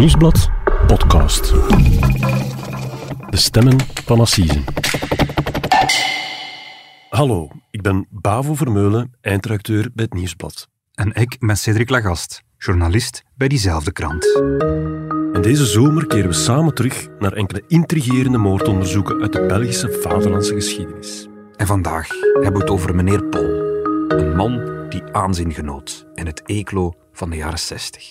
Nieuwsblad podcast. De stemmen van Assisen. Hallo, ik ben Bavo Vermeulen, eindredacteur bij het Nieuwsblad. En ik ben Cedric Lagast, journalist bij diezelfde krant. En deze zomer keren we samen terug naar enkele intrigerende moordonderzoeken uit de Belgische vaderlandse geschiedenis. En vandaag hebben we het over meneer Pol. Een man die aanzien genoot in het Eeklo van de jaren 60.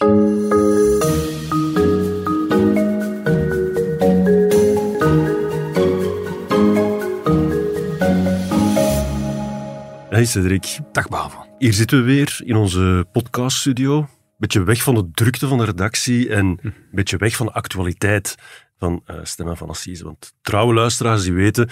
Hey Cedric, Dag Bavo. hier zitten we weer in onze podcaststudio. Beetje weg van de drukte van de redactie en een beetje weg van de actualiteit van eh, Stemmen van Assise. Want trouwe luisteraars die weten,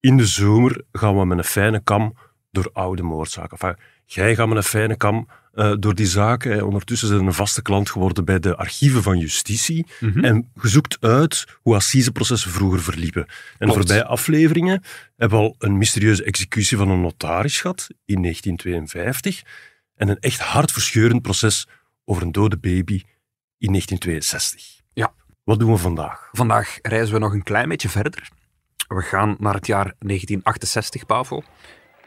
in de zomer gaan we met een fijne kam door oude moordzaken. Enfin, jij gaat met een fijne kam eh, door die zaken. hè. Ondertussen zijn een vaste klant geworden bij de archieven van justitie. En je zoekt uit hoe assiseprocessen vroeger verliepen. En Klopt. voorbije afleveringen hebben we al een mysterieuze executie van een notaris gehad in 1952 en een echt hartverscheurend proces over een dode baby in 1962. Ja. Wat doen we vandaag? Vandaag reizen we nog een klein beetje verder. We gaan naar het jaar 1968, Pavo.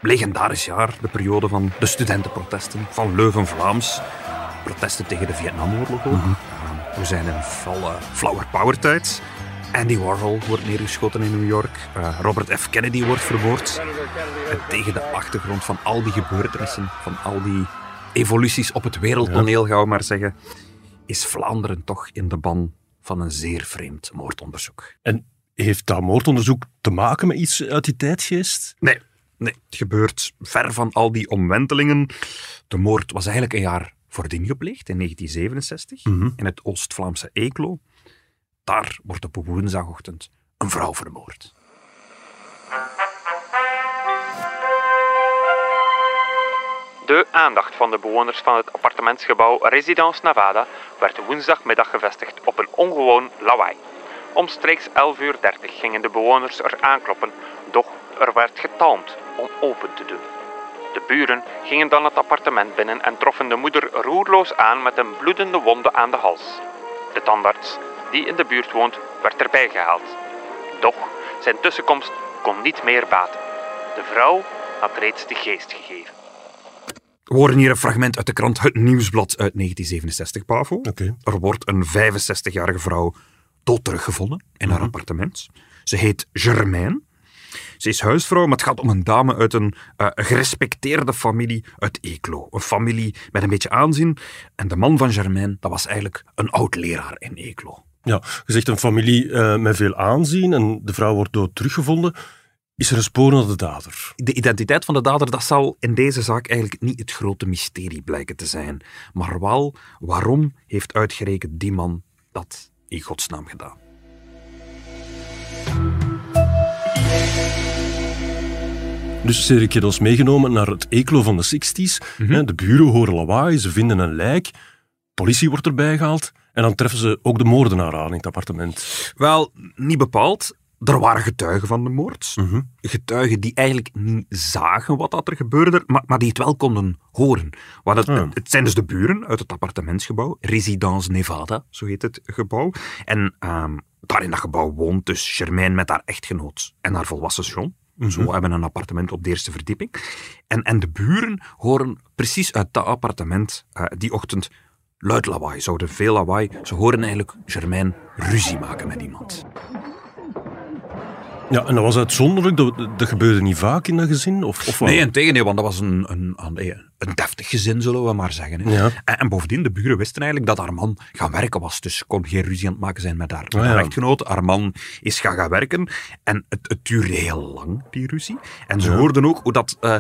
Legendarisch jaar, de periode van de studentenprotesten, van Leuven-Vlaams. Protesten tegen de Vietnamoorlog ook. Uh, we zijn in volle flower power tijd. Andy Warhol wordt neergeschoten in New York. Uh, Robert F. Kennedy wordt vermoord. En tegen de achtergrond van al die gebeurtenissen, van al die evoluties op het wereldtoneel, gaan we maar zeggen, is Vlaanderen toch in de ban van een zeer vreemd moordonderzoek. En heeft dat moordonderzoek te maken met iets uit die tijdgeest? Nee, nee, het gebeurt ver van al die omwentelingen. De moord was eigenlijk een jaar voordien gepleegd, in 1967, in het Oost-Vlaamse Eeklo. Daar wordt op een woensdagochtend een vrouw vermoord. De aandacht van de bewoners van het appartementsgebouw Residence Nevada werd woensdagmiddag gevestigd op een ongewoon lawaai. Omstreeks 11.30 uur gingen de bewoners er aankloppen, doch er werd getalmd om open te doen. De buren gingen dan het appartement binnen en troffen de moeder roerloos aan met een bloedende wonde aan de hals. De tandarts, die in de buurt woont, werd erbij gehaald. Doch zijn tussenkomst kon niet meer baten. De vrouw had reeds de geest gegeven. We horen hier een fragment uit de krant Het Nieuwsblad uit 1967, Pavo. Oké. Er wordt een 65-jarige vrouw dood teruggevonden in haar appartement. Ze heet Germaine. Ze is huisvrouw, maar het gaat om een dame uit een eh, gerespecteerde familie uit Eeklo. Een familie met een beetje aanzien. En de man van Germaine, dat was eigenlijk een oud-leraar in Eeklo. Ja, je zegt een familie eh, met veel aanzien en de vrouw wordt dood teruggevonden. Is er een spoor naar de dader? De identiteit van de dader, dat zal in deze zaak eigenlijk niet het grote mysterie blijken te zijn. Maar wel, waarom heeft uitgerekend die man dat in godsnaam gedaan? Dus heeft ons meegenomen naar het Eeklo van de 60s. Hè, De buren horen lawaai, ze vinden een lijk. Politie wordt erbij gehaald. En dan treffen ze ook de moordenaar aan in het appartement. Wel, niet bepaald. Er waren getuigen van de moord. Getuigen die eigenlijk niet zagen wat dat er gebeurde, maar, maar die het wel konden horen. Want het, Ah. het zijn dus de buren uit het appartementsgebouw, Residence Nevada, zo heet het gebouw. En ehm, daar in dat gebouw woont dus Germaine met haar echtgenoot en haar volwassen zoon. Zo hebben een appartement op de eerste verdieping. En, en de buren horen precies uit dat appartement eh, die ochtend luid lawaai. Zouden veel lawaai. Ze horen eigenlijk Germaine ruzie maken met iemand. Ja, en dat was uitzonderlijk. Dat, dat gebeurde niet vaak in dat gezin? Of, of? Nee, in tegendeel, want dat was een, een, een, een deftig gezin, zullen we maar zeggen. Hè. Ja. En, en bovendien, de buren wisten eigenlijk dat haar man gaan werken was. Dus ze kon geen ruzie aan het maken zijn met haar, haar ja. echtgenoot. Haar man is gaan gaan werken. En het, het duurde heel lang, die ruzie. En ze Ja. hoorden ook hoe dat... eh,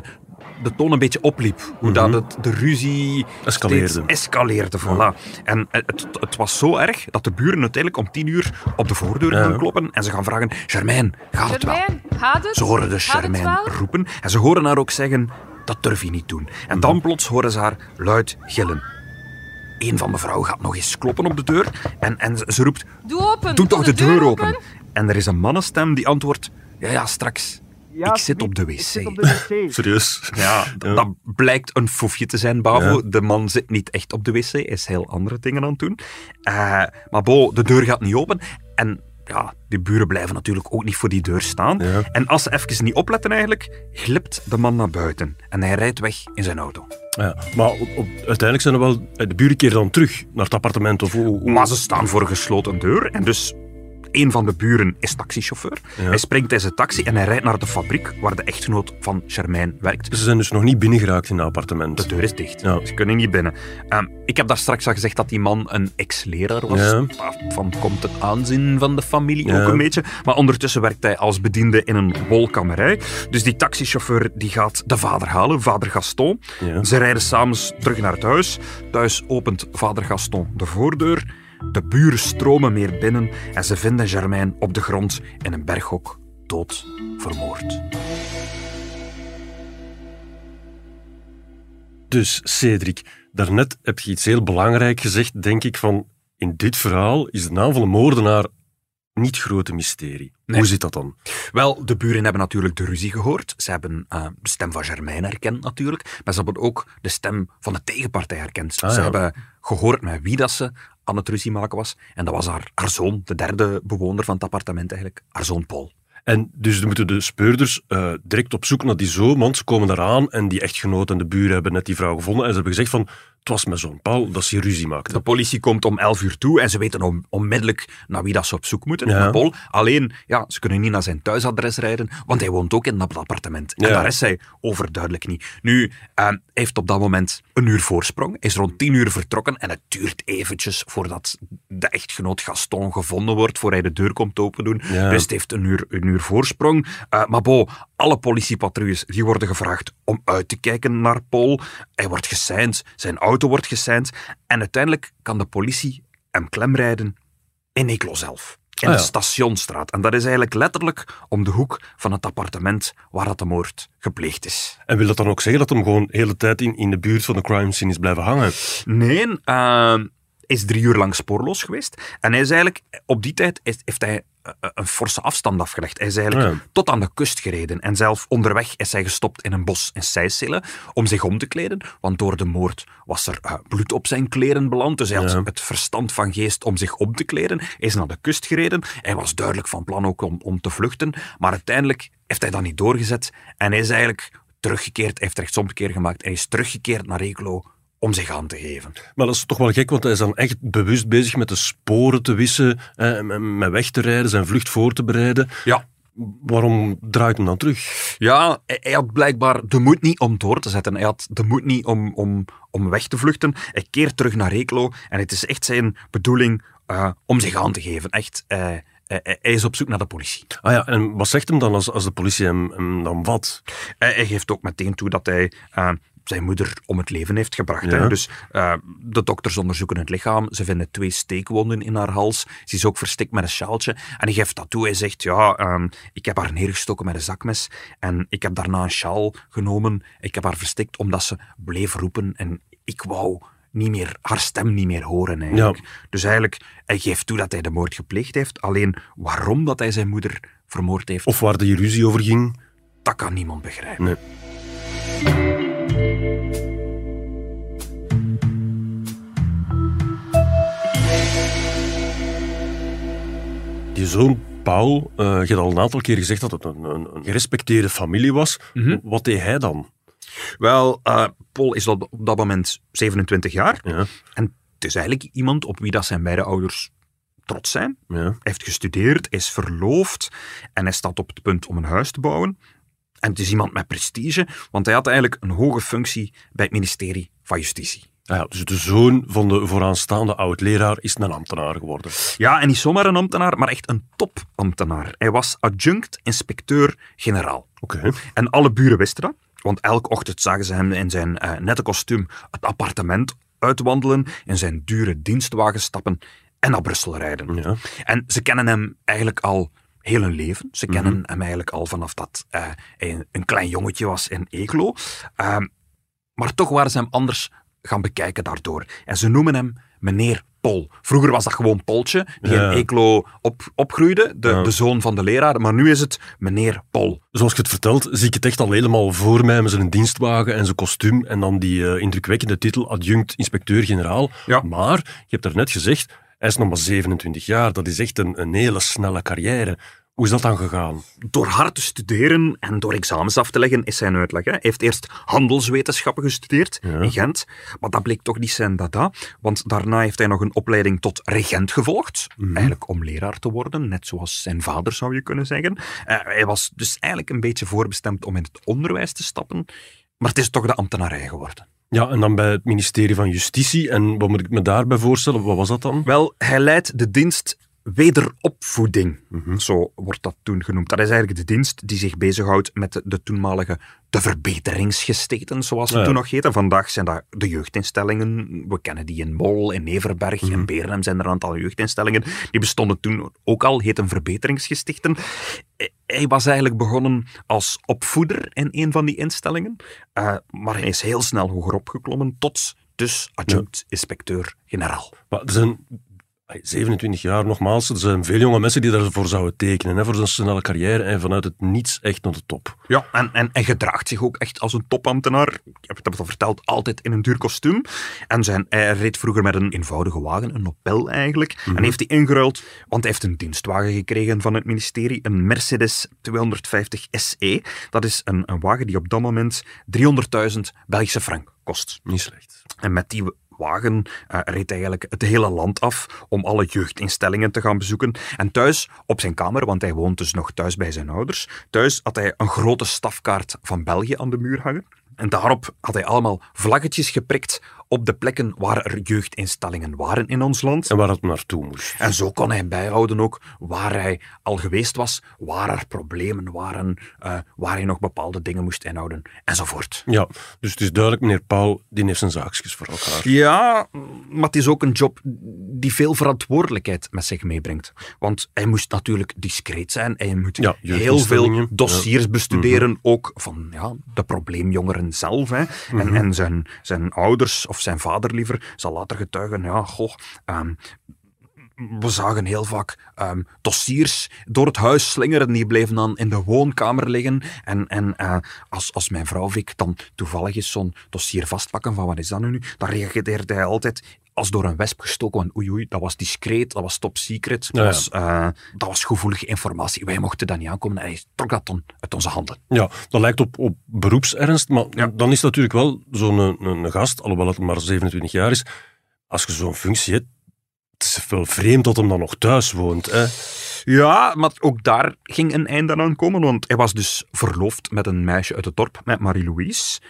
de toon een beetje opliep. Hoe dat het, de ruzie Mhm. Escaleerde. escaleerde. Voilà. En het, het, het was zo erg dat de buren uiteindelijk om tien uur op de voordeur Ja. gaan kloppen en ze gaan vragen, Germaine, gaat het wel? Gaat het? Ze horen dus wel? roepen en ze horen haar ook zeggen, dat durf je niet doen. En dan plots horen ze haar luid gillen. Een van de vrouwen gaat nog eens kloppen op de deur en, en ze, roept, Doe open. doe toch de deur open. En er is een mannenstem die antwoordt, ja ja, straks. ik zit op de wc. Serieus? Ja, dat blijkt een foefje te zijn, Bavo. Ja. De man zit niet echt op de wc, hij is heel andere dingen aan het doen. Eh, maar bo, de deur gaat niet open. En ja, die buren blijven natuurlijk ook niet voor die deur staan. Ja. En als ze even niet opletten eigenlijk, glipt de man naar buiten. En hij rijdt weg in zijn auto. Ja, maar op, op- uiteindelijk zijn er wel... eh, De buren keren dan terug naar het appartement of... hoe- hoe- Maar ze staan voor een gesloten deur en dus... Een van de buren is taxichauffeur. Ja. Hij springt uit zijn taxi en hij rijdt naar de fabriek waar de echtgenoot van Charmijn werkt. Ze zijn dus nog niet binnengeraakt in het appartement. De deur is dicht. Ja. Ze kunnen niet binnen. Ehm, ik heb daar straks al gezegd dat die man een ex-leraar was. Ja. Van komt het aanzien van de familie ook een beetje. Maar ondertussen werkt hij als bediende in een wolkamerij. Dus die taxichauffeur die gaat de vader halen, vader Gaston. Ze rijden samen terug naar het huis. Thuis opent vader Gaston de voordeur. De buren stromen meer binnen en ze vinden Germain op de grond in een berghok dood vermoord. Dus, Cedric, daarnet heb je iets heel belangrijk gezegd, denk ik, van... In dit verhaal is de naam van de moordenaar niet grote mysterie. Nee. Hoe zit dat dan? Wel, de buren hebben natuurlijk de ruzie gehoord. Ze hebben eh, de stem van Germain herkend natuurlijk. Maar ze hebben ook de stem van de tegenpartij herkend. Ah, ze ja. hebben gehoord met wie dat ze aan het ruzie maken was. En dat was haar, haar zoon, de derde bewoner van het appartement eigenlijk. Haar zoon Paul. En dus dan moeten de speurders eh, direct op zoek naar die zoon, want ze komen eraan en die echtgenoot en de buren hebben net die vrouw gevonden en ze hebben gezegd van, het was mijn zoon Paul dat ze ruzie maakte. De politie komt om 11 uur toe en ze weten on- onmiddellijk naar wie dat ze op zoek moeten. Ja. Naar Paul. Alleen, ja, ze kunnen niet naar zijn thuisadres rijden, want hij woont ook in dat appartement. En Ja. daar is hij overduidelijk niet. Nu, eh, hij heeft op dat moment een uur voorsprong. Hij is rond 10 uur vertrokken en het duurt eventjes voordat de echtgenoot Gaston gevonden wordt, voor hij de deur komt open doen. Ja. Dus het heeft een uur, een uur voorsprong. Eh, maar bo, alle politiepatrouilles die worden gevraagd om uit te kijken naar Paul. Hij wordt geseind, zijn auto wordt geseind. En uiteindelijk kan de politie hem klemrijden in Eeklo zelf. In Ah, de. Stationstraat. En dat is eigenlijk letterlijk om de hoek van het appartement waar dat de moord gepleegd is. En wil dat dan ook zeggen dat hem gewoon de hele tijd in, in de buurt van de crime scene is blijven hangen? Nee, eh, is drie uur lang spoorloos geweest. En hij is eigenlijk, op die tijd is- heeft hij eh, een forse afstand afgelegd. Hij is eigenlijk Ja. tot aan de kust gereden. En zelf onderweg is hij gestopt in een bos in Seysselen om zich om te kleden. Want door de moord was er eh, bloed op zijn kleren beland. Dus hij had het verstand van geest om zich om te kleden. Hij is naar de kust gereden. Hij was duidelijk van plan ook om, om te vluchten. Maar uiteindelijk heeft hij dat niet doorgezet. En hij is eigenlijk teruggekeerd. Hij heeft rechtsomkeer gemaakt. Hij is teruggekeerd naar Eeklo om zich aan te geven. Maar dat is toch wel gek, want hij is dan echt bewust bezig met de sporen te wissen, eh, met- weg te rijden, zijn vlucht voor te bereiden. Ja, Waarom draait hem dan terug? Ja, hij, hij had blijkbaar de moed niet om door te zetten. Hij had de moed niet om, om, om weg te vluchten. Hij keert terug naar Reklo en het is echt zijn bedoeling eh, om zich aan te geven. Echt, eh, hij- hij hij is op zoek naar de politie. Ah ja, en wat zegt hem dan als, als de politie hem, hem dan wat? Hij, hij geeft ook meteen toe dat hij eh, zijn moeder om het leven heeft gebracht. Ja. Hè. Dus eh, de dokters onderzoeken het lichaam. Ze vinden twee steekwonden in haar hals. Ze is ook verstikt met een sjaaltje. En hij geeft dat toe. Hij zegt, ja, ehm, ik heb haar neergestoken met een zakmes. En ik heb daarna een sjaal genomen. Ik heb haar verstikt omdat ze bleef roepen. En ik wou niet meer, haar stem niet meer horen eigenlijk. Dus eigenlijk, hij geeft toe dat hij de moord gepleegd heeft. Alleen waarom dat hij zijn moeder vermoord heeft, Of waar die ruzie over ging? dat kan niemand begrijpen. Nee. Die zoon Paul, eh, je hebt al een aantal keer gezegd dat het een, een, een gerespecteerde familie was. Mhm. Wat deed hij dan? Wel, eh, Paul is op, op dat moment 27 jaar. Ja, En het is eigenlijk iemand op wie dat zijn beide ouders trots zijn. ja. Hij heeft gestudeerd, is verloofd en hij staat op het punt om een huis te bouwen. En het is iemand met prestige, want hij had eigenlijk een hoge functie bij het ministerie van Justitie. Ah ja, dus de zoon van de vooraanstaande oud-leraar is een ambtenaar geworden. Ja, en niet zomaar een ambtenaar, maar echt een topambtenaar. Hij was adjunct-inspecteur-generaal. Oké. En alle buren wisten dat, want elke ochtend zagen ze hem in zijn eh, nette kostuum het appartement uitwandelen, in zijn dure dienstwagen stappen en naar Brussel rijden. Ja. En ze kennen hem eigenlijk al heel hun leven. Ze kennen Mhm. hem eigenlijk al vanaf dat eh, hij een, een klein jongetje was in Eeklo. Ehm, maar toch waren ze hem anders gaan bekijken daardoor. En ze noemen hem meneer Pol. Vroeger was dat gewoon Poltje, die Ja. in Eeklo op, opgroeide, de, Ja. de zoon van de leraar. Maar nu is het meneer Pol. Zoals je het vertelt, zie ik het echt al helemaal voor mij met zijn dienstwagen en zijn kostuum en dan die eh, indrukwekkende titel adjunct-inspecteur-generaal. Ja. Maar, je hebt daarnet gezegd, hij is nog maar 27 jaar. Dat is echt een, een hele snelle carrière. Hoe is dat dan gegaan? Door hard te studeren en door examens af te leggen, is zijn uitleg. Hè. Hij heeft eerst handelswetenschappen gestudeerd Ja. in Gent, maar dat bleek toch niet zijn dada, want daarna heeft hij nog een opleiding tot regent gevolgd, eigenlijk om leraar te worden, net zoals zijn vader zou je kunnen zeggen. Eh, hij was dus eigenlijk een beetje voorbestemd om in het onderwijs te stappen, maar het is toch de ambtenarij geworden. Ja, en dan bij het ministerie van Justitie. En wat moet ik me daarbij voorstellen? Wat was dat dan? Wel, hij leidt de dienst wederopvoeding, zo wordt dat toen genoemd. Dat is eigenlijk de dienst die zich bezighoudt met de, de toenmalige de verbeteringsgesteten, zoals ze Ja. toen nog heten. Vandaag zijn dat de jeugdinstellingen. We kennen die in Mol, in Neverberg, in Beernem zijn er een aantal jeugdinstellingen. Die bestonden toen ook al, heten verbeteringsgestichten. Hij was eigenlijk begonnen als opvoeder in een van die instellingen, eh, maar hij is heel snel hoger opgeklommen tot dus adjunct-inspecteur-generaal. Maar er zijn 27 jaar nogmaals, er zijn veel jonge mensen die daarvoor zouden tekenen, hè, voor zo'n snelle carrière en vanuit het niets echt naar de top. Ja, en, en, en gedraagt zich ook echt als een topambtenaar. Ik heb het al verteld, altijd in een duur kostuum. En zijn, hij reed vroeger met een eenvoudige wagen, een Opel eigenlijk. En heeft die ingeruild, want hij heeft een dienstwagen gekregen van het ministerie, een Mercedes 250 SE. Dat is een, een wagen die op dat moment 300.000 Belgische frank kost. Niet slecht. En met die wagen eh, reed eigenlijk het hele land af om alle jeugdinstellingen te gaan bezoeken. En thuis, op zijn kamer, want hij woont dus nog thuis bij zijn ouders, thuis had hij een grote stafkaart van België aan de muur hangen. En daarop had hij allemaal vlaggetjes geprikt op de plekken waar er jeugdinstellingen waren in ons land. En waar het naartoe moest. En zo kon hij bijhouden ook waar hij al geweest was, waar er problemen waren, eh, waar hij nog bepaalde dingen moest inhouden, enzovoort. Ja, dus het is duidelijk, meneer Paul, die heeft zijn zaakjes voor elkaar. Ja, maar het is ook een job die veel verantwoordelijkheid met zich meebrengt. Want hij moest natuurlijk discreet zijn. Hij moet Ja, heel veel dossiers bestuderen, ook van ja, de probleemjongeren zelf. Hè. En, en zijn, zijn ouders, of zijn vader liever, zal later getuigen, ja, goh... ehm, we zagen heel vaak ehm, dossiers door het huis slingeren. Die bleven dan in de woonkamer liggen. En, en eh, als, als mijn vrouw Vic dan toevallig eens zo'n dossier vastpakken van wat is dat nu, dan reageerde hij altijd als door een wesp gestoken. Want oei oei, dat was discreet, dat was top secret. Ja. Was, eh, dat was gevoelige informatie. Wij mochten dat niet aankomen. En hij trok dat dan uit onze handen. Ja, dat lijkt op, op beroepsernst, maar Ja. dan is natuurlijk wel zo'n een, een gast, alhoewel het maar 27 jaar is, als je zo'n functie hebt, het is wel vreemd dat hem dan nog thuis woont. Hè? Ja, maar ook daar ging een einde aan komen, want hij was dus verloofd met een meisje uit het dorp, met Marie-Louise, eh,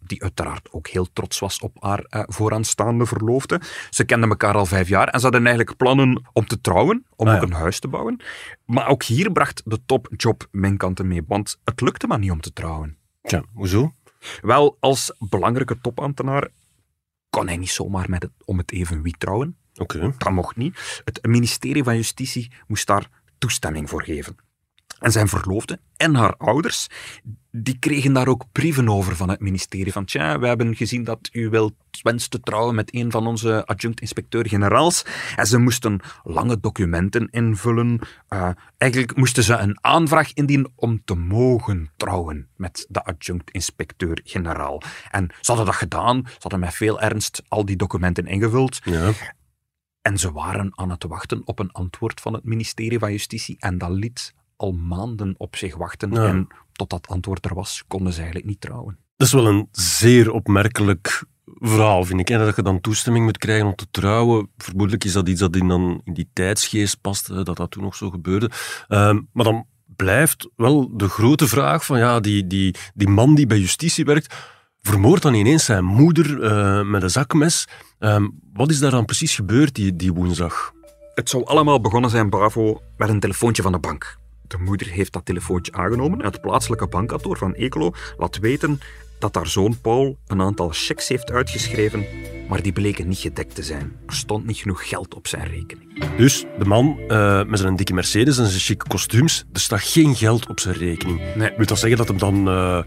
die uiteraard ook heel trots was op haar eh, vooraanstaande verloofde. Ze kenden elkaar al vijf jaar en ze hadden eigenlijk plannen om te trouwen, om Ah, ook ja. een huis te bouwen. Maar ook hier bracht de topjob mijn kanten mee, want het lukte maar niet om te trouwen. Tja, hoezo? Wel, als belangrijke topambtenaar kon hij niet zomaar met het, om het even wie trouwen. Oké. Dat mocht niet. Het ministerie van Justitie moest daar toestemming voor geven. En zijn verloofde en haar ouders, die kregen daar ook brieven over van het ministerie. Van, tja, we hebben gezien dat u wilt wenst te trouwen met een van onze adjunct-inspecteur-generaals. En ze moesten lange documenten invullen. Eh, eigenlijk moesten ze een aanvraag indienen om te mogen trouwen met de adjunct-inspecteur-generaal. En ze hadden dat gedaan. Ze hadden met veel ernst al die documenten ingevuld. Ja. En ze waren aan het wachten op een antwoord van het ministerie van Justitie. En dat liet al maanden op zich wachten. Ja. En tot dat antwoord er was, konden ze eigenlijk niet trouwen. Dat is wel een zeer opmerkelijk verhaal, vind ik. Hè? Dat je dan toestemming moet krijgen om te trouwen. Vermoedelijk is dat iets dat in, dan, in die tijdsgeest past, dat dat toen nog zo gebeurde. Ehm, maar dan blijft wel de grote vraag van, ja, die, die, die man die bij justitie werkt, vermoordt dan ineens zijn moeder eh, met een zakmes. Ehm, wat is daar dan precies gebeurd die, die woensdag? Het zou allemaal begonnen zijn, Bravo, met een telefoontje van de bank. De moeder heeft dat telefoontje aangenomen en het plaatselijke bankkantoor van Ekelo laat weten dat haar zoon Paul een aantal checks heeft uitgeschreven, maar die bleken niet gedekt te zijn. Er stond niet genoeg geld op zijn rekening. Dus de man eh, met zijn dikke Mercedes en zijn chique kostuums, er staat geen geld op zijn rekening. Nee. Wil dat zeggen dat hem dan eh,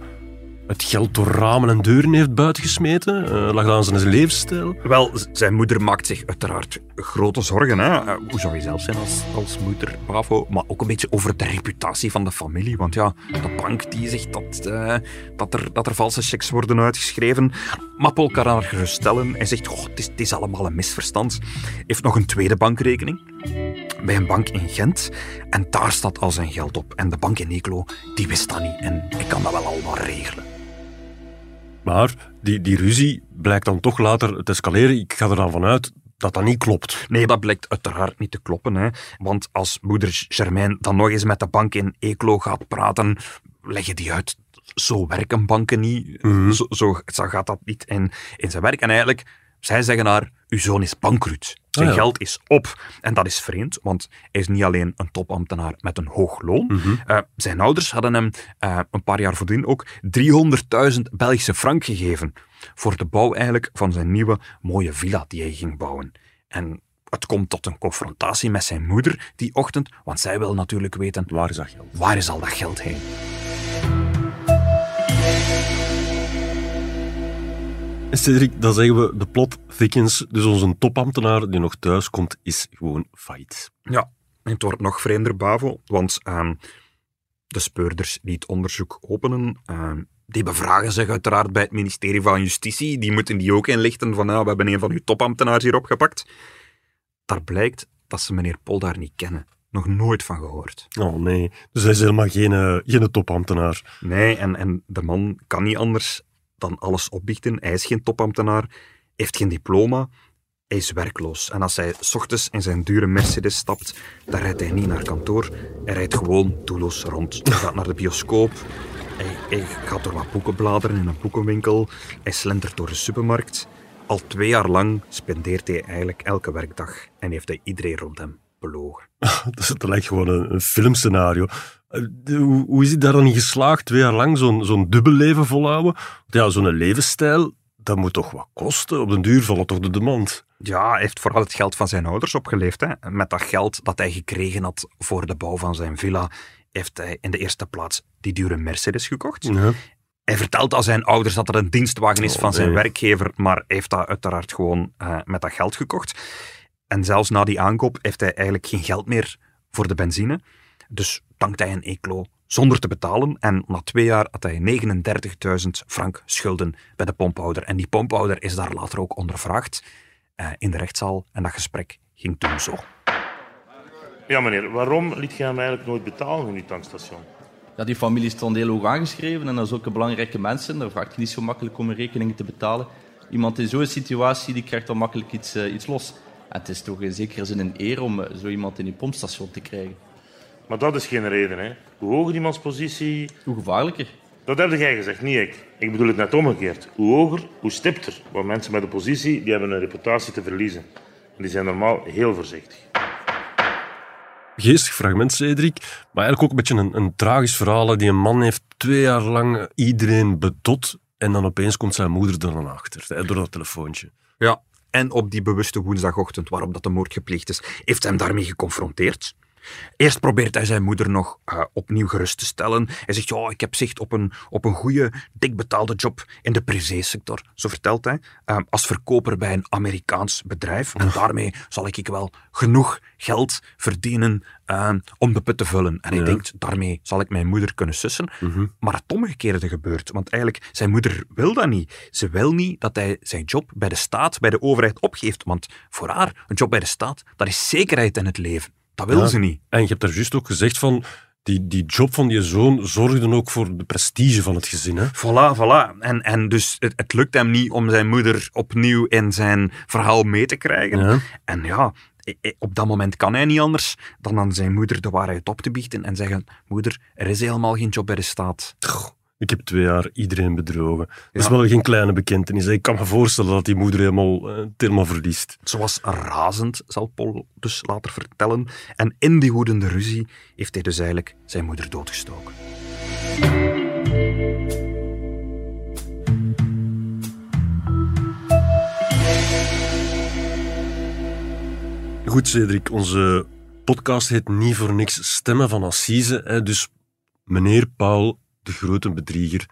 het geld door ramen en deuren heeft buitengesmeten? Uh, lag dat aan zijn levensstijl? Wel, zijn moeder maakt zich uiteraard grote zorgen. Hè? Uh, hoe zou je zelf zijn als, als moeder, Bravo? Maar ook een beetje over de reputatie van de familie. Want ja, de bank die zegt dat, uh, dat, er, dat er valse checks worden uitgeschreven. Maar Paul kan haar geruststellen. Hij zegt, oh, het, is, is allemaal een misverstand. heeft nog een tweede bankrekening bij een bank in Gent. En daar staat al zijn geld op. En de bank in Eeklo, die wist dat niet. En ik kan dat wel allemaal regelen. Maar die, die ruzie blijkt dan toch later te escaleren. Ik ga er dan vanuit dat dat niet klopt. Nee, dat blijkt uiteraard niet te kloppen. Hè. Want als moeder Germain dan nog eens met de bank in Eeklo gaat praten, leggen die uit zo werken banken niet. Mhm. zo, zo, gaat dat niet in, in zijn werk. En eigenlijk, zij zeggen haar, uw zoon is bankruut. Zijn ah, geld is op. En dat is vreemd, want hij is niet alleen een topambtenaar met een hoog loon. Mhm. Eh, zijn ouders hadden hem uh, een paar jaar voordien ook 300.000 Belgische frank gegeven voor de bouw eigenlijk van zijn nieuwe mooie villa die hij ging bouwen. En het komt tot een confrontatie met zijn moeder die ochtend, want zij wil natuurlijk weten... Waar is dat geld? Waar is al dat geld heen? Cedric, dan zeggen we de plot thickens. Dus onze topambtenaar die nog thuis komt, is gewoon fight. Ja, en het wordt nog vreemder, Bavo, want uh, de speurders die het onderzoek openen, uh, die bevragen zich uiteraard bij het ministerie van Justitie. Die moeten die ook inlichten van, nou, we hebben een van uw topambtenaars hier opgepakt. Daar blijkt dat ze meneer Pol daar niet kennen. Nog nooit van gehoord. Oh nee, dus hij is helemaal geen, uh, geen topambtenaar. Nee, en, en de man kan niet anders dan alles opbiechten. Hij is geen topambtenaar, heeft geen diploma, hij is werkloos. En als hij s ochtends in zijn dure Mercedes stapt, dan rijdt hij niet naar kantoor. Hij rijdt gewoon doelloos rond. Hij gaat naar de bioscoop, hij, hij gaat door wat boeken bladeren in een boekenwinkel, hij slentert door de supermarkt. Al twee jaar lang spendeert hij eigenlijk elke werkdag en heeft hij iedereen rond hem belogen. dat lijkt gewoon een, een filmscenario. Eh, hoe, hoe is hij daar dan in geslaagd, twee jaar lang zo'n zo'n dubbel leven volhouden? Ja, zo'n levensstijl, dat moet toch wat kosten? Op den duur valt toch de demand? Ja, hij heeft vooral het geld van zijn ouders opgeleefd. Hè. Met dat geld dat hij gekregen had voor de bouw van zijn villa, heeft hij in de eerste plaats die dure Mercedes gekocht. Ja. Hij vertelt aan zijn ouders dat er een dienstwagen is oh, van zijn werkgever, maar heeft dat uiteraard gewoon uh, met dat geld gekocht. En zelfs na die aankoop heeft hij eigenlijk geen geld meer voor de benzine. Dus tankt hij een Eclo zonder te betalen. En na twee jaar had hij 39.000 frank schulden bij de pomphouder. En die pomphouder is daar later ook ondervraagd uh, in de rechtszaal. En dat gesprek ging toen zo. Ja, meneer, waarom liet je hem eigenlijk nooit betalen in uw tankstation? Ja, die familie stond heel hoog aangeschreven en dat is ook een belangrijke mensen. Daar vraagt je niet zo makkelijk om een rekening te betalen. Iemand in zo'n situatie die krijgt dan makkelijk iets, uh, iets los. En het is toch in zekere zin een eer om uh, zo iemand in je pompstation te krijgen. Maar dat is geen reden. Hè. Hoe hoger iemands positie... Hoe gevaarlijker. Dat heb jij gezegd, niet ik. Ik bedoel het net omgekeerd. Hoe hoger, hoe stipter. Want mensen met een positie die hebben een reputatie te verliezen. En die zijn normaal heel voorzichtig. Geestig fragment, Cedric. Maar eigenlijk ook een beetje een, een tragisch verhaal. Die een man heeft twee jaar lang iedereen bedot. En dan opeens komt zijn moeder er dan achter. Hè, door dat telefoontje. Ja, en op die bewuste woensdagochtend waarop dat de moord gepleegd is, heeft hem daarmee geconfronteerd. Eerst probeert hij zijn moeder nog uh, opnieuw gerust te stellen. Hij zegt, ja, ik heb zicht op een, op een goede, dik betaalde job in de privésector, zo vertelt hij, uh, als verkoper bij een Amerikaans bedrijf. En daarmee zal ik wel genoeg geld verdienen uh, om de put te vullen. En hij denkt, daarmee zal ik mijn moeder kunnen sussen. Mhm. Maar het omgekeerde gebeurt, want eigenlijk, zijn moeder wil dat niet. Ze wil niet dat hij zijn job bij de staat, bij de overheid opgeeft, want voor haar, een job bij de staat, dat is zekerheid in het leven. Dat wil ze niet. En je hebt er juist ook gezegd van, die, die job van je zoon zorgde ook voor de prestige van het gezin. Hè? Voilà, voilà. En, en dus het, het lukt hem niet om zijn moeder opnieuw in zijn verhaal mee te krijgen. En ja, op dat moment kan hij niet anders dan aan zijn moeder de waarheid op te biechten en zeggen: Moeder, er is helemaal geen job bij de staat. Ik heb twee jaar iedereen bedrogen. Dat is wel geen kleine bekentenis. Ik kan me voorstellen dat die moeder helemaal, uh, helemaal verliest. Ze was razend, zal Paul dus later vertellen. En in die woedende ruzie heeft hij dus eigenlijk zijn moeder doodgestoken. Goed, Cedric, onze podcast heet niet voor niks Stemmen van Assise. Hè, dus meneer Paul de grote bedrieger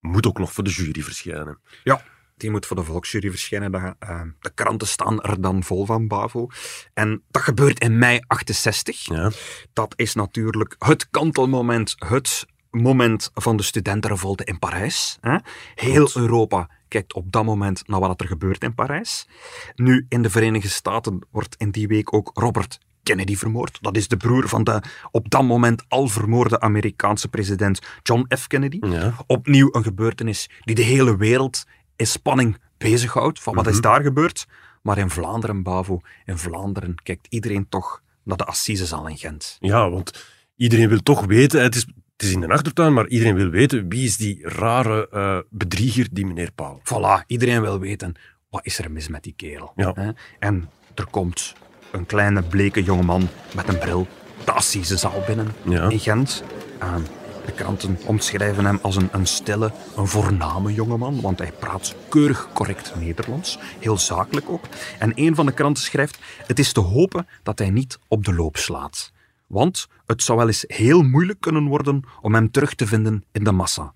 moet ook nog voor de jury verschijnen. Ja, die moet voor de volksjury verschijnen. De, uh, de kranten staan er dan vol van, Bavo. En dat gebeurt in mei 68. Ja. Dat is natuurlijk het kantelmoment, het moment van de studentenrevolte in Parijs. Hè? Heel Europa kijkt op dat moment naar wat er gebeurt in Parijs. Nu, in de Verenigde Staten wordt in die week ook Robert Kennedy vermoord. Dat is de broer van de op dat moment al vermoorde Amerikaanse president John F. Kennedy. Ja. Opnieuw een gebeurtenis die de hele wereld in spanning bezighoudt. Van wat is daar gebeurd? Maar in Vlaanderen, Bavo, in Vlaanderen kijkt iedereen toch naar de Assisezaal in Gent. Ja, want iedereen wil toch weten, het is, het is in de achtertuin, maar iedereen wil weten wie is die rare eh, bedrieger, die meneer Paal. Voilà, iedereen wil weten, wat is er mis met die kerel? Ja. En er komt een kleine bleke jongeman met een bril de Assisezaal binnen Ja. in Gent. Ehm, de kranten omschrijven hem als een, een stille, een voorname jongeman, want hij praat keurig correct Nederlands, heel zakelijk ook. En een van de kranten schrijft, het is te hopen dat hij niet op de loop slaat. Want het zou wel eens heel moeilijk kunnen worden om hem terug te vinden in de massa.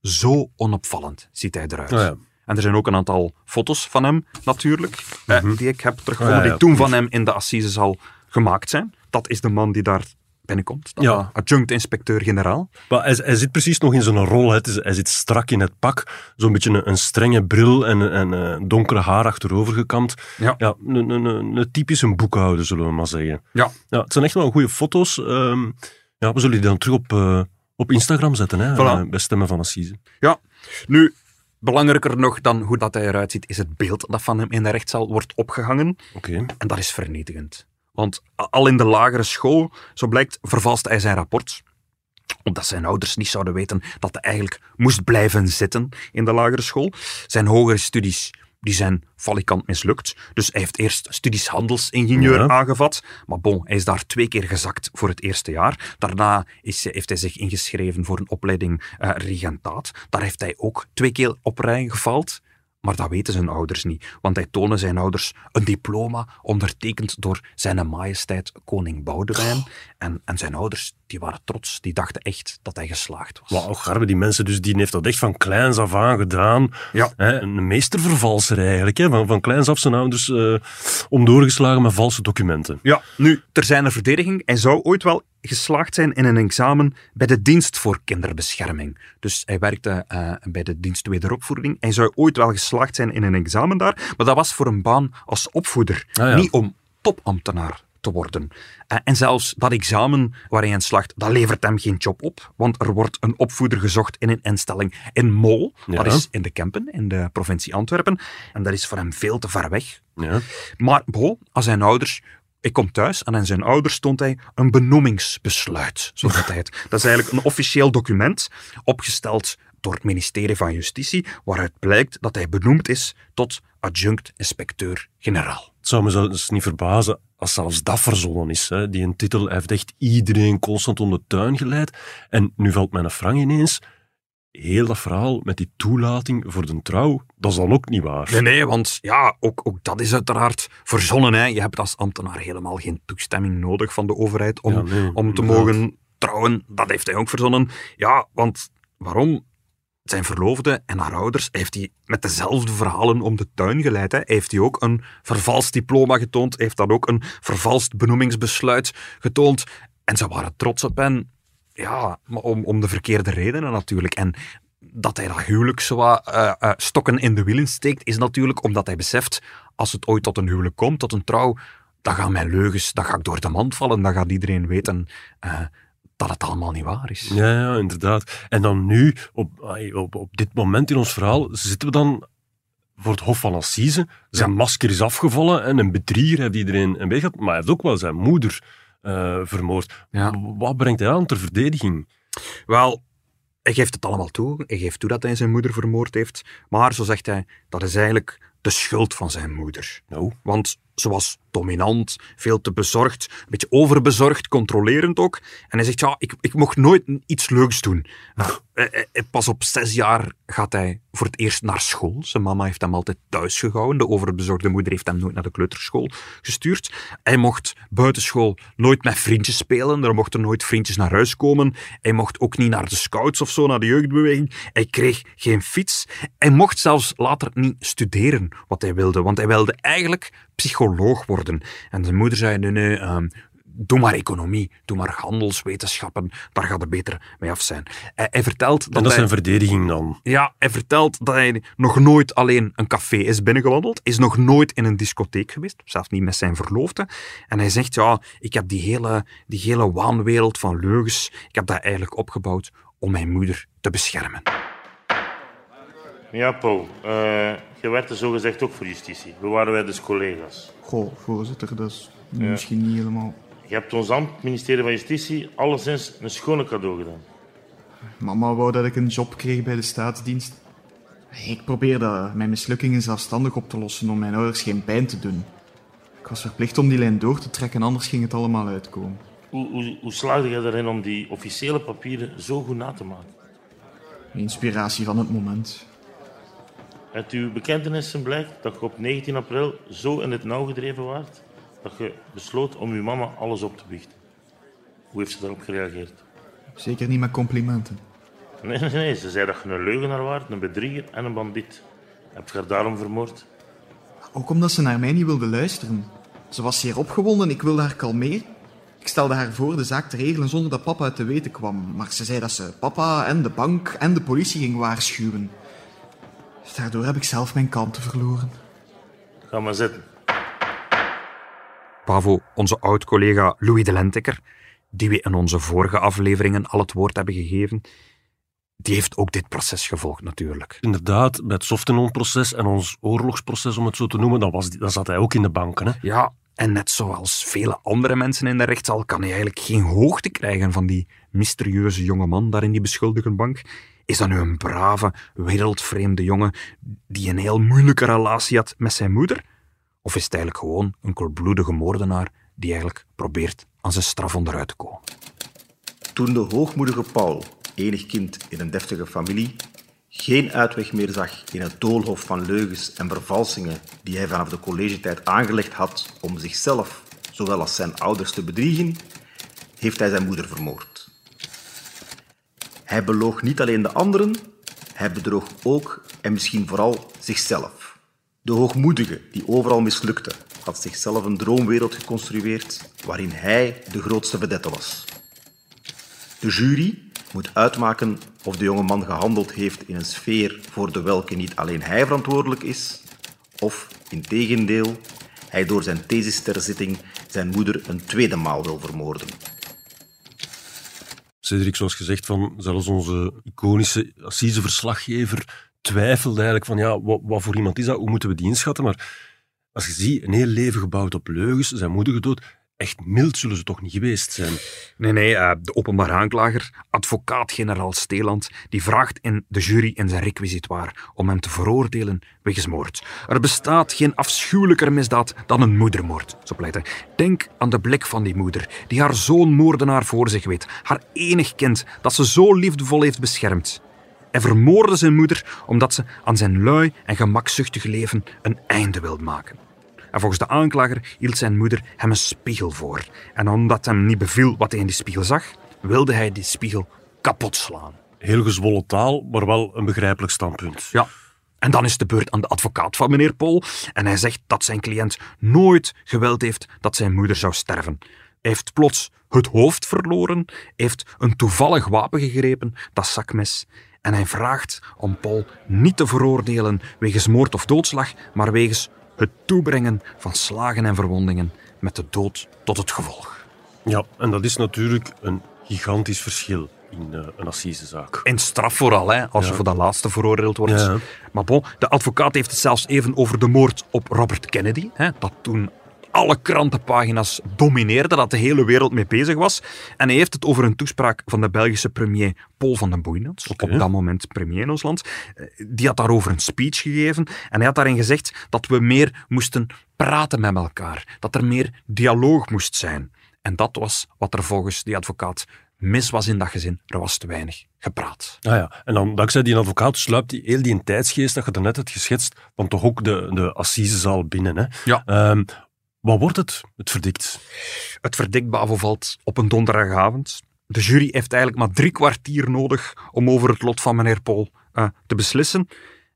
Zo onopvallend ziet hij eruit. Ja. En er zijn ook een aantal foto's van hem, natuurlijk, eh, die ik heb teruggevonden, Ah, ja, ja, die toen van hem in de Assisezaal gemaakt zijn. Dat is de man die daar binnenkomt, Ja. adjunct-inspecteur-generaal. Maar hij, hij zit precies nog in zijn rol. Hè. Het is, hij zit strak in het pak. Zo'n beetje een, een strenge bril en, en eh, donkere haar achterover gekamd. Ja. Ja, een, een, een, een typische boekhouder, zullen we maar zeggen. Ja. Ja, het zijn echt wel goede foto's. Ehm, ja, we zullen die dan terug op, eh, op Instagram zetten, hè, Voilà. eh, bij Stemmen van Assise. Ja, nu, belangrijker nog dan hoe dat hij eruit ziet, is het beeld dat van hem in de rechtszaal wordt opgehangen. Oké. En dat is vernietigend. Want al in de lagere school, zo blijkt, vervalste hij zijn rapport. Omdat zijn ouders niet zouden weten dat hij eigenlijk moest blijven zitten in de lagere school. Zijn hogere studies die zijn falikant mislukt. Dus hij heeft eerst studies handelsingenieur Ja. aangevat. Maar bon, hij is daar twee keer gezakt voor het eerste jaar. Daarna is, heeft hij zich ingeschreven voor een opleiding eh, regentaat. Daar heeft hij ook twee keer op rij gefaald. Maar dat weten zijn ouders niet, want hij toonde zijn ouders een diploma ondertekend door zijn majesteit koning Boudewijn. En, en zijn ouders die waren trots, die dachten echt dat hij geslaagd was. Wauw, garbe, die mensen, dus die heeft dat echt van kleins af aan gedaan. Ja. Hè, een meestervervalser eigenlijk. Hè, van, van kleins af zijn ouders eh om doorgeslagen met valse documenten. Ja, nu, ter zijn verdediging, hij zou ooit wel geslaagd zijn in een examen bij de dienst voor kinderbescherming. Dus hij werkte eh, bij de dienst wederopvoeding. Hij zou ooit wel geslaagd zijn in een examen daar, maar dat was voor een baan als opvoeder, Ah, ja. niet om topambtenaar te worden. Eh, en zelfs dat examen waar hij slaagt, dat levert hem geen job op, want er wordt een opvoeder gezocht in een instelling in Mol, Ja. dat is in de Kempen, in de provincie Antwerpen, en dat is voor hem veel te ver weg. Ja. Maar bon, als zijn ouders... Ik kom thuis en aan zijn ouders stond hij een benoemingsbesluit, zo dat hij het. Dat is eigenlijk een officieel document, opgesteld door het ministerie van Justitie, waaruit blijkt dat hij benoemd is tot adjunct-inspecteur-generaal. Het zou me zelfs niet verbazen als zelfs dat verzonnen is. Hè. Die een titel heeft echt iedereen constant om de tuin geleid. En nu valt mijn frang ineens. Heel dat verhaal met die toelating voor de trouw, dat is dan ook niet waar. Nee, nee, want ja, ook, ook dat is uiteraard verzonnen. Hè. Je hebt als ambtenaar helemaal geen toestemming nodig van de overheid om, Ja, nee, om te mogen trouwen. Dat heeft hij ook verzonnen. Ja, want waarom? Zijn verloofde en haar ouders heeft hij met dezelfde verhalen om de tuin geleid. Hè. Heeft hij ook een vervalst diploma getoond, heeft dan ook een vervalst benoemingsbesluit getoond. En ze waren trots op hen. Ja, maar om, om de verkeerde redenen natuurlijk. En dat hij dat huwelijk zo wat, eh, eh, stokken in de wielen steekt, is natuurlijk omdat hij beseft, als het ooit tot een huwelijk komt, tot een trouw, dan gaan mijn leugens, dan ga ik door de mand vallen, dan gaat iedereen weten eh, dat het allemaal niet waar is. Ja, ja, inderdaad. En dan nu, op, op, op dit moment in ons verhaal, zitten we dan voor het Hof van Assise. Zijn Ja. masker is afgevallen en een bedrieger heeft iedereen een beetje gehad, maar hij heeft ook wel zijn moeder eh, vermoord. Ja. Wat brengt hij aan ter verdediging? Wel, hij geeft het allemaal toe. Hij geeft toe dat hij zijn moeder vermoord heeft. Maar, zo zegt hij, dat is eigenlijk de schuld van zijn moeder. Nou, Want ze was dominant, veel te bezorgd, een beetje overbezorgd, controlerend ook. En hij zegt, ja, ik, ik mocht nooit iets leuks doen. Uh, pas op zes jaar gaat hij voor het eerst naar school. Zijn mama heeft hem altijd thuis gehouden. De overbezorgde moeder heeft hem nooit naar de kleuterschool gestuurd. Hij mocht buitenschool nooit met vriendjes spelen. Er mochten nooit vriendjes naar huis komen. Hij mocht ook niet naar de scouts of zo, naar de jeugdbeweging. Hij kreeg geen fiets. Hij mocht zelfs later niet studeren wat hij wilde, want hij wilde eigenlijk psycholoog worden. En zijn moeder zei, nee, nee, um, doe maar economie, doe maar handelswetenschappen, daar gaat het beter mee af zijn. Hij, hij vertelt dat en dat hij, is een verdediging dan? Ja, hij vertelt dat hij nog nooit alleen een café is binnengewandeld, is nog nooit in een discotheek geweest, zelfs niet met zijn verloofde. En hij zegt, ja, ik heb die hele, die hele waanwereld van leugens, ik heb dat eigenlijk opgebouwd om mijn moeder te beschermen. Ja, Paul. Uh, je werkte zogezegd ook voor justitie. We waren wij dus collega's. Goh, voorzitter, dat is ja. misschien niet helemaal... Je hebt ons ambt, ministerie van Justitie, alleszins een schone cadeau gedaan. Mama wou dat ik een job kreeg bij de staatsdienst. Ik probeerde mijn mislukkingen zelfstandig op te lossen om mijn ouders geen pijn te doen. Ik was verplicht om die lijn door te trekken, anders ging het allemaal uitkomen. Hoe, hoe, hoe slaagde je erin om die officiële papieren zo goed na te maken? Inspiratie van het moment. Uit uw bekentenissen blijkt dat je op 19 april zo in het nauw gedreven waart dat je besloot om uw mama alles op te biechten. Hoe heeft ze daarop gereageerd? Zeker niet met complimenten. Nee, nee, nee. Ze zei dat je een leugenaar waart, een bedrieger en een bandiet. Heb je haar daarom vermoord? Ook omdat ze naar mij niet wilde luisteren. Ze was zeer opgewonden, ik wilde haar kalmeren. Ik stelde haar voor de zaak te regelen zonder dat papa het te weten kwam. Maar ze zei dat ze papa en de bank en de politie ging waarschuwen. Daardoor heb ik zelf mijn kanten verloren. Ga maar zitten. Pavo, onze oud-collega Louis de Lentekker, die we in onze vorige afleveringen al het woord hebben gegeven, die heeft ook dit proces gevolgd natuurlijk. Inderdaad, bij het Softenon-proces en ons oorlogsproces, om het zo te noemen, dan, was die, dan zat hij ook in de banken. Hè? Ja, en net zoals vele andere mensen in de rechtszaal kan hij eigenlijk geen hoogte krijgen van die mysterieuze jonge man daar in die beschuldigde bank. Is dat nu een brave, wereldvreemde jongen die een heel moeilijke relatie had met zijn moeder? Of is het eigenlijk gewoon een koelbloedige moordenaar die eigenlijk probeert aan zijn straf onderuit te komen? Toen de hoogmoedige Paul, enig kind in een deftige familie, geen uitweg meer zag in het doolhof van leugens en vervalsingen die hij vanaf de collegetijd aangelegd had om zichzelf, zowel als zijn ouders, te bedriegen, heeft hij zijn moeder vermoord. Hij beloog niet alleen de anderen, hij bedroog ook en misschien vooral zichzelf. De hoogmoedige, die overal mislukte, had zichzelf een droomwereld geconstrueerd waarin hij de grootste vedette was. De jury moet uitmaken of de jonge man gehandeld heeft in een sfeer voor de welke niet alleen hij verantwoordelijk is, of, in tegendeel, hij door zijn thesis ter zitting zijn moeder een tweede maal wil vermoorden. Cedric, zoals gezegd, van zelfs onze iconische assiseverslaggever twijfelde eigenlijk van ja, wat, wat, voor iemand is dat, hoe moeten we die inschatten? Maar als je ziet, een heel leven gebouwd op leugens, zijn moeder gedood, echt mild zullen ze toch niet geweest zijn? Nee, nee, uh, de openbaar aanklager, advocaat-generaal Steeland, die vraagt in de jury in zijn requisitoir om hem te veroordelen wegens moord. Er bestaat geen afschuwelijker misdaad dan een moedermoord, zo pleit hij. Denk aan de blik van die moeder, die haar zoon moordenaar voor zich weet, haar enig kind dat ze zo liefdevol heeft beschermd. Hij vermoordde zijn moeder omdat ze aan zijn lui en gemakzuchtige leven een einde wilde maken. En volgens de aanklager hield zijn moeder hem een spiegel voor. En omdat hem niet beviel wat hij in die spiegel zag, wilde hij die spiegel kapot slaan. Heel gezwollen taal, maar wel een begrijpelijk standpunt. Ja. En dan is de beurt aan de advocaat van meneer Pol. En hij zegt dat zijn cliënt nooit gewild heeft dat zijn moeder zou sterven. Hij heeft plots het hoofd verloren, heeft een toevallig wapen gegrepen, dat zakmes, en hij vraagt om Paul niet te veroordelen wegens moord of doodslag, maar wegens het toebrengen van slagen en verwondingen met de dood tot het gevolg. Ja, en dat is natuurlijk een gigantisch verschil in uh, een assisezaak. En straf vooral, hè, als ja. je voor dat laatste veroordeeld wordt. Ja. Maar bon, de advocaat heeft het zelfs even over de moord op Robert Kennedy, hè, dat toen alle krantenpagina's domineerde, dat de hele wereld mee bezig was. En hij heeft het over een toespraak van de Belgische premier Paul van den Boeynants, Oké. op dat moment premier in ons land. Eh, Die had daarover een speech gegeven en hij had daarin gezegd dat we meer moesten praten met elkaar, dat er meer dialoog moest zijn. En dat was wat er volgens die advocaat mis was in dat gezin. Er was te weinig gepraat. Ah ja, en dan dankzij die advocaat sluipt die, heel die tijdsgeest dat je daarnet hebt geschetst, van toch ook de, de assisezaal binnen. Hè? Ja. Ehm, wat wordt het? Het verdikt. Het verdikt Bavo valt op een donderdagavond. De jury heeft eigenlijk maar drie kwartier nodig om over het lot van meneer Paul eh, te beslissen.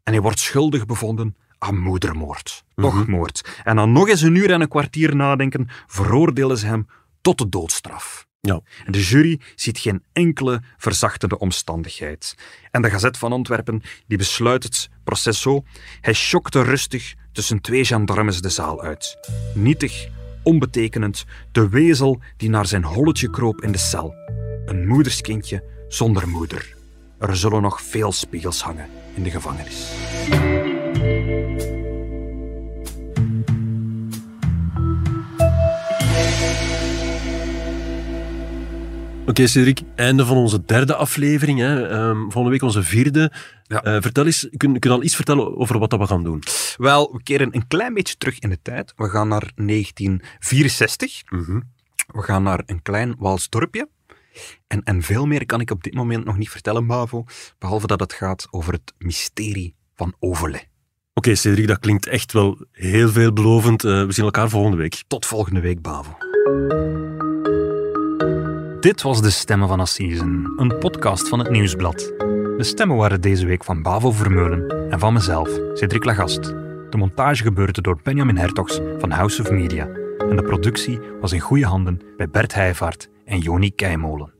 En hij wordt schuldig bevonden aan moedermoord. Toch moord. En dan nog eens een uur en een kwartier nadenken, veroordelen ze hem tot de doodstraf. Ja. En de jury ziet geen enkele verzachtende omstandigheid. En de Gazet van Antwerpen die besluit het proces zo. Hij schokte rustig tussen twee gendarmes de zaal uit. Nietig, onbetekenend, de wezel die naar zijn holletje kroop in de cel. Een moederskindje zonder moeder. Er zullen nog veel spiegels hangen in de gevangenis. Oké, Cedric, einde van onze derde aflevering. Hè. Ehm, volgende week onze vierde. Ja. Eh, vertel eens, kun, kun je al iets vertellen over wat dat we gaan doen? Wel, we keren een klein beetje terug in de tijd. We gaan naar 1964. Mhm. We gaan naar een klein Waals dorpje. En, en veel meer kan ik op dit moment nog niet vertellen, Bavo. Behalve dat het gaat over het mysterie van Overle. Oké, Cedric, dat klinkt echt wel heel veelbelovend. Eh, we zien elkaar volgende week. Tot volgende week, Bavo. Dit was De Stemmen van Assisen, een podcast van het Nieuwsblad. De stemmen waren deze week van Bavo Vermeulen en van mezelf, Cedric Lagast. De montage gebeurde door Benjamin Hertogs van House of Media. En de productie was in goede handen bij Bert Heijvaart en Joni Keimolen.